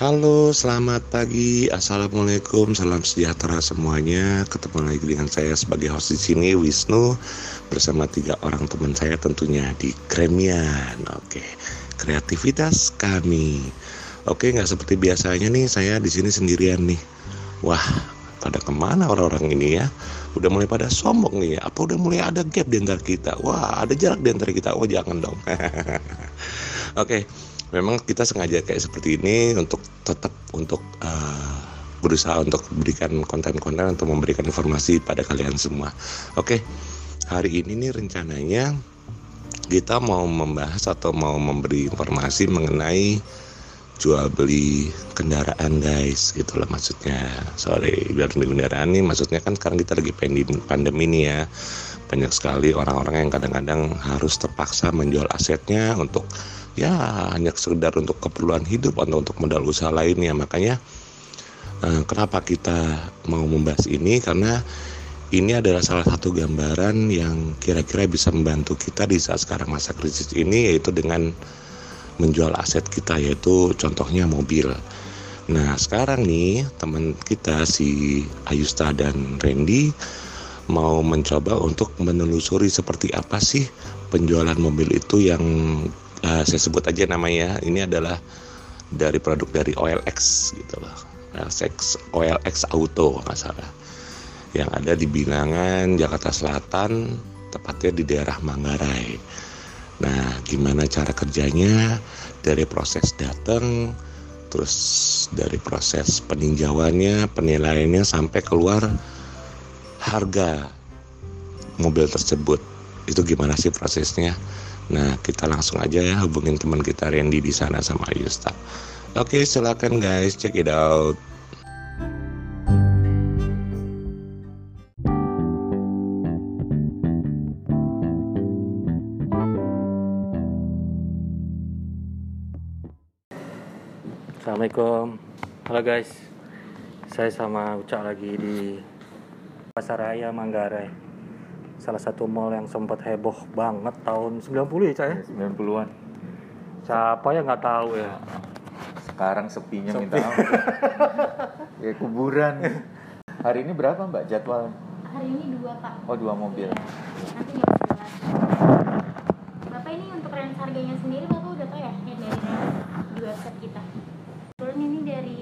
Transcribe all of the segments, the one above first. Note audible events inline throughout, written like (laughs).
Halo, selamat pagi. Assalamualaikum, salam sejahtera semuanya. Ketemu lagi dengan saya sebagai host di sini, Wisnu, bersama tiga orang teman saya tentunya di Kremian. Oke, kreativitas kami. Oke, nggak seperti biasanya nih, saya di sini sendirian nih. Wah, pada ke mana orang-orang ini ya? Udah mulai pada sombong nih ya? Apa udah mulai ada gap di antara kita? Wah, ada jarak di antara kita. Oh, jangan dong. (laughs) Oke, memang kita sengaja kayak seperti ini untuk tetap untuk uh, berusaha untuk memberikan konten-konten untuk memberikan informasi pada kalian semua. Oke, hari ini nih rencananya kita mau membahas atau mau memberi informasi mengenai jual beli kendaraan guys gitu lah maksudnya sorry biar beli kendaraan nih maksudnya kan sekarang kita lagi pandemi nih ya banyak sekali orang-orang yang kadang-kadang harus terpaksa menjual asetnya untuk ya hanya sekedar untuk keperluan hidup atau untuk modal usaha lainnya makanya eh, kenapa kita mau membahas ini karena ini adalah salah satu gambaran yang kira-kira bisa membantu kita di saat sekarang masa krisis ini yaitu dengan menjual aset kita yaitu contohnya mobil. Nah sekarang nih teman kita si Ayusta dan Randy mau mencoba untuk menelusuri seperti apa sih penjualan mobil itu yang uh, saya sebut aja namanya. Ini adalah dari produk dari OLX gitu loh. OLX OLX Auto nggak salah. Yang ada di Binangan Jakarta Selatan tepatnya di daerah Manggarai. Nah, gimana cara kerjanya? Dari proses datang, terus dari proses peninjauannya, penilaiannya sampai keluar harga mobil tersebut. Itu gimana sih prosesnya? Nah, kita langsung aja ya hubungin teman kita Randy di sana sama Ayusta. Oke, silakan guys, check it out. Assalamualaikum Halo guys Saya sama Ucak lagi di Pasar Raya Manggarai Salah satu mall yang sempat heboh banget tahun 90 ya Cak ya? 90-an. Siapa yang nggak tahu ya Sekarang sepinya Sepi. minta ampun. (laughs) ya kuburan. Hari ini berapa Mbak jadwal? Hari ini dua pak. Oh dua mobil. Nanti jam 11. Bapak ini untuk range harganya sendiri bapak udah tahu ya yang dari range di website kita. Turun ini dari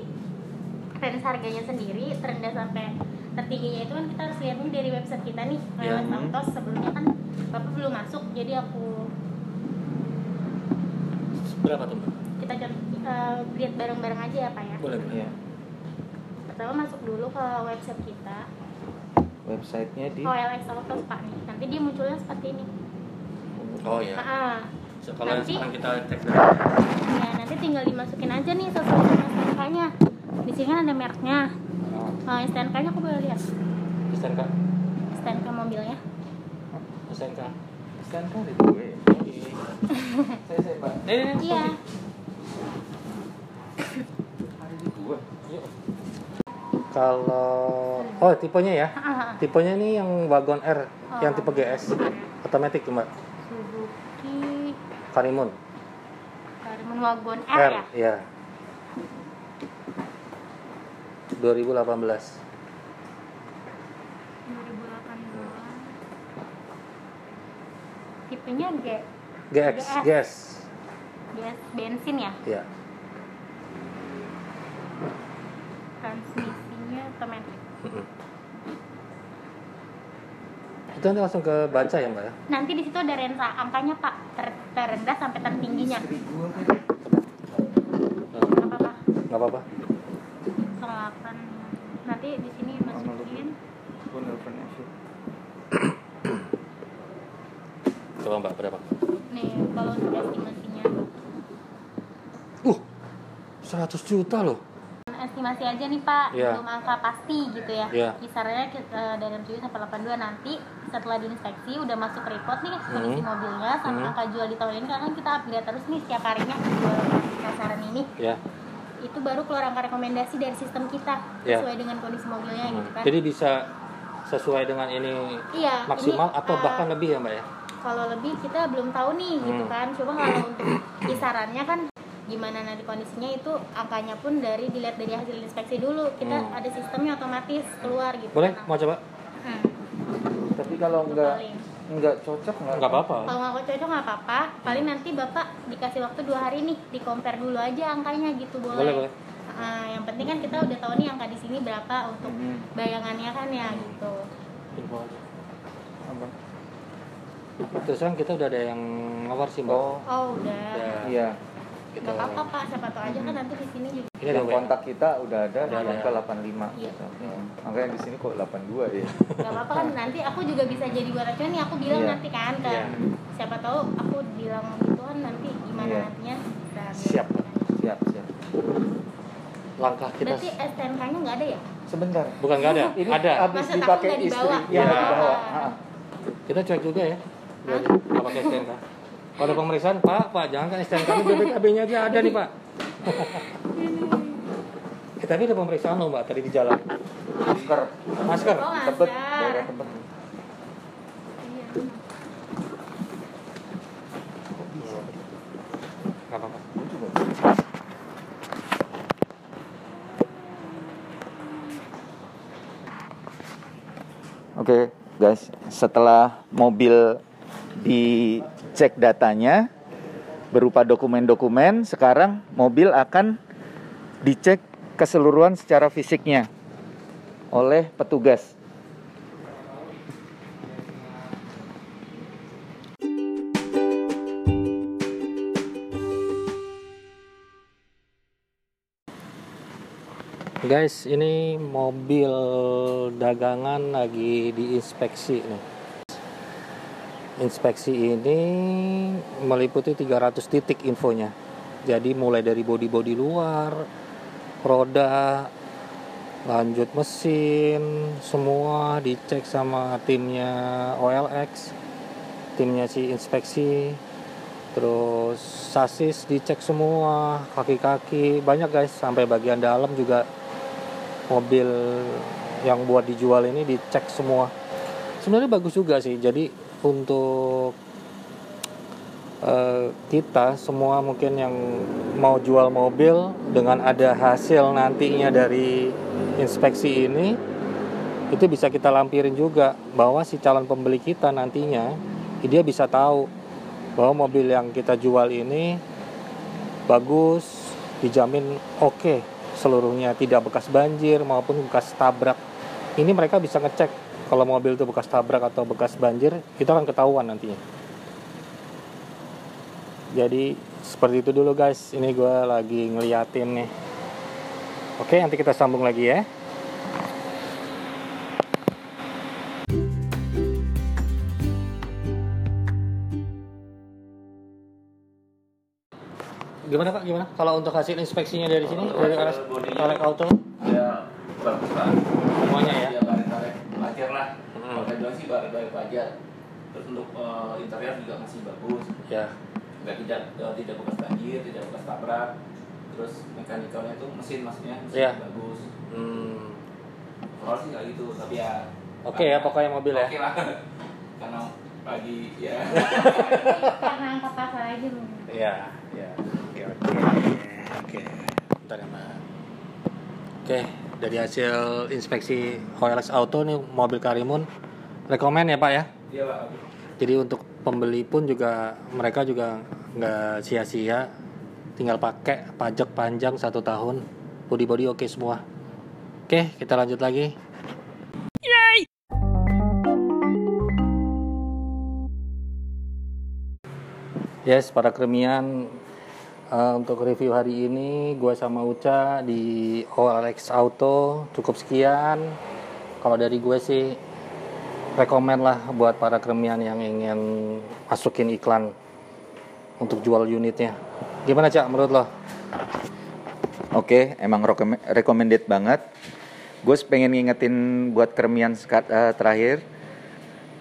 range harganya sendiri terendah sampai tertingginya itu kan kita harus lihat nih dari website kita nih Ya. lewat Autos sebelumnya kan bapak belum masuk jadi aku Berapa tuh kita eh, lihat bareng-bareng aja ya pak ya. Boleh boleh Iya. Pertama masuk dulu ke website kita Websitenya di OLX Autos pak nih. Nanti dia munculnya seperti ini. Oh ya Ah, So, Kalau Nanti- sekarang kita cek dulu Ya, nanti tinggal dimasukin aja nih sesuai dengan. Di sini kan ada mereknya. Oh, Uh, STNK-nya aku boleh lihat. STNK STNK mobilnya. STNK kan itu gue. Saya saya Mbak. Eh, ini, Iya. Yuk. Kalau Oh tipenya ya Ah, Tipenya ini yang wagon R Yang Oh. tipe GS Otomatis tuh Mbak Suzuki Karimun Karimun Wagon R, R ya. ya 2018 2018. Tipenya G, GX GS. GS gas bensin ya. ya Transmisinya otomatis. itu nanti langsung ke baca ya mbak ya Nanti di situ ada range angkanya Pak, ter- terendah sampai tertingginya. Nggak apa-apa. nggak apa-apa Selapan. Nanti di sini masukin. Asyik. coba mbak berapa Nih, kalau untuk estimasinya. uh 100 juta loh estimasi aja nih Pak, Iya. belum angka pasti gitu ya. Iya. Kisarannya kita dari 7 sampai 82 nanti setelah diinspeksi udah masuk report nih kondisi Hmm. mobilnya sama Hmm. angka jual di tahun ini karena kan kita update terus nih setiap harinya jual kasaran ini. ya Itu baru keluar angka rekomendasi dari sistem kita Iya. sesuai dengan kondisi mobilnya gitu kan. jadi bisa sesuai dengan ini iya, maksimal ini, atau eh, bahkan lebih ya mbak ya kalau lebih kita belum tahu nih gitu Hmm. kan. Coba kalau untuk kisarannya kan gimana nanti kondisinya itu angkanya pun dari dilihat dari hasil inspeksi dulu kita Hmm. ada sistemnya otomatis keluar gitu Boleh? Nah, Mau coba? hmm, Tapi kalau itu nggak paling. Nggak cocok nggak? Nggak apa-apa. kalau nggak cocok nggak apa-apa paling nanti bapak dikasih waktu dua hari nih di compare dulu aja angkanya gitu boleh, Boleh, boleh. Ah, yang penting kan kita udah tahu nih angka di sini berapa untuk Hmm. bayangannya kan ya gitu. Apa? Terus kan kita udah ada yang ngawar sih, Mbak. Oh, oh udah Udah. iya. Kita nggak apa-apa pak siapa tahu aja kan nanti di sini juga Ini ada kontak kita udah ada di Udah ada. angka 85. Iya. Hmm. Makanya di sini kok 82 ya. nggak apa-apa kan nanti aku juga bisa jadi buat acuan nih aku bilang Iya. nanti kan ke Iya. siapa tahu aku bilang gituan nanti gimana Iya. nantinya bisa Siap. Siap, siap. Langkah kita berarti STNK-nya nggak ada ya Sebentar. bukan nggak ada. (laughs) Ini ada. habis dipakai nggak istri Iya. dibawa. Ha. Kita cuek juga ya. Kalau pakai STNK. Kalau pemeriksaan, Pak, Pak, jangan kan STNK ini BPKB-nya aja ada nih, Pak. Eh, tapi ada pemeriksaan loh, Mbak, tadi di jalan. Masker. Masker. oh Tebet, daerah Tebet. iya. Apa-apa. Oke, guys, setelah mobil dicek datanya berupa dokumen-dokumen, sekarang mobil akan dicek keseluruhan secara fisiknya oleh petugas. Guys, ini mobil dagangan lagi diinspeksi nih. Inspeksi ini meliputi 300 titik infonya. Jadi mulai dari bodi-bodi luar, roda, lanjut mesin, semua dicek sama timnya OLX, timnya si inspeksi. Terus sasis dicek semua, kaki-kaki banyak guys, sampai bagian dalam juga mobil yang buat dijual ini dicek semua. Sebenarnya bagus juga sih. Jadi untuk eh, kita semua mungkin yang mau jual mobil dengan ada hasil nantinya dari inspeksi ini itu bisa kita lampirin juga bahwa si calon pembeli kita nantinya dia bisa tahu bahwa mobil yang kita jual ini bagus, dijamin oke seluruhnya tidak bekas banjir maupun bekas tabrak. Ini mereka bisa ngecek kalau mobil itu bekas tabrak atau bekas banjir, itu akan ketahuan nantinya. Jadi seperti itu dulu guys. Ini gue lagi ngeliatin nih. Oke, nanti kita sambung lagi ya. Gimana Pak? Gimana? Kalau untuk hasil inspeksinya dari sini dari Alex Auto ya bagus pak semuanya ya. ya baret-baret wajar lah Hmm. kalau saya bilang sih wajar terus untuk eh, interior juga masih bagus Ya. nggak tidak eh, tidak bekas banjir tidak bekas tabrak terus mekanikalnya itu mesin maksudnya mesin Iya. bagus Hmm. kalau sih nggak gitu tapi ya Oke ya pokoknya mobil ya. oke lah (laughs) karena lagi ya (laughs) karena angka pasar aja Iya, iya. Oke, oke. Oke. Bentar ya. Oke, dari hasil inspeksi OLX Auto nih mobil Karimun rekomen ya, Pak ya. iya pak. Jadi untuk pembeli pun juga mereka juga nggak sia-sia. Tinggal pakai pajak panjang satu tahun. Body body oke semua. Oke kita lanjut lagi. Yes, para kremian eh, untuk review hari ini gue sama Uca di OLX Auto. Cukup sekian. Kalau dari gue sih rekomen lah buat para kremian yang ingin masukin iklan untuk jual unitnya. Gimana Cak menurut lo? Oke, emang recommend- recommended banget. Gue pengen ngingetin buat kermian seka- eh, terakhir.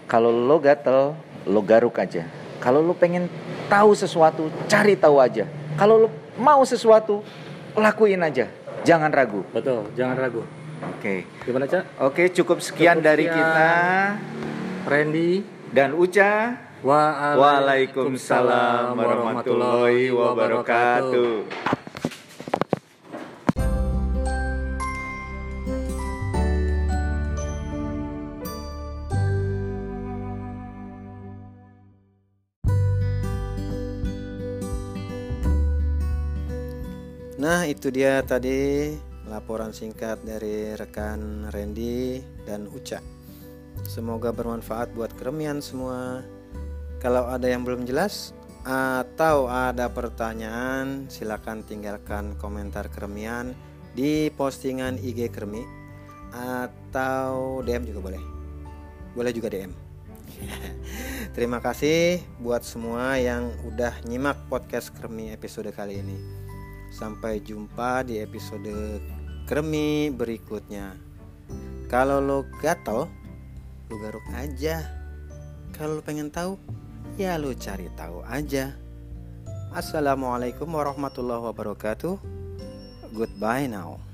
Kalau lo gatel, lo garuk aja. Kalau lo pengen tahu sesuatu, cari tahu aja. Kalau lo mau sesuatu, lakuin aja. Jangan ragu. Betul, jangan ragu. Oke. Gimana Cak? Oke, cukup sekian Cukup dari sekian. kita Randy, dan Uca. Waalaikumsalam warahmatullahi wabarakatuh. Nah, itu dia tadi laporan singkat dari rekan Randy dan Uca. Semoga bermanfaat buat keremian semua. Kalau ada yang belum jelas atau ada pertanyaan, silakan tinggalkan komentar keremian di postingan IG Kremi atau DM juga boleh. Boleh juga DM. (laughs) Terima kasih buat semua yang udah nyimak podcast Kremi episode kali ini. Sampai jumpa di episode kremi berikutnya. Kalau lo gatel, lo garuk aja. Kalau lo pengen tahu, ya lo cari tahu aja. Assalamualaikum warahmatullahi wabarakatuh. Goodbye now.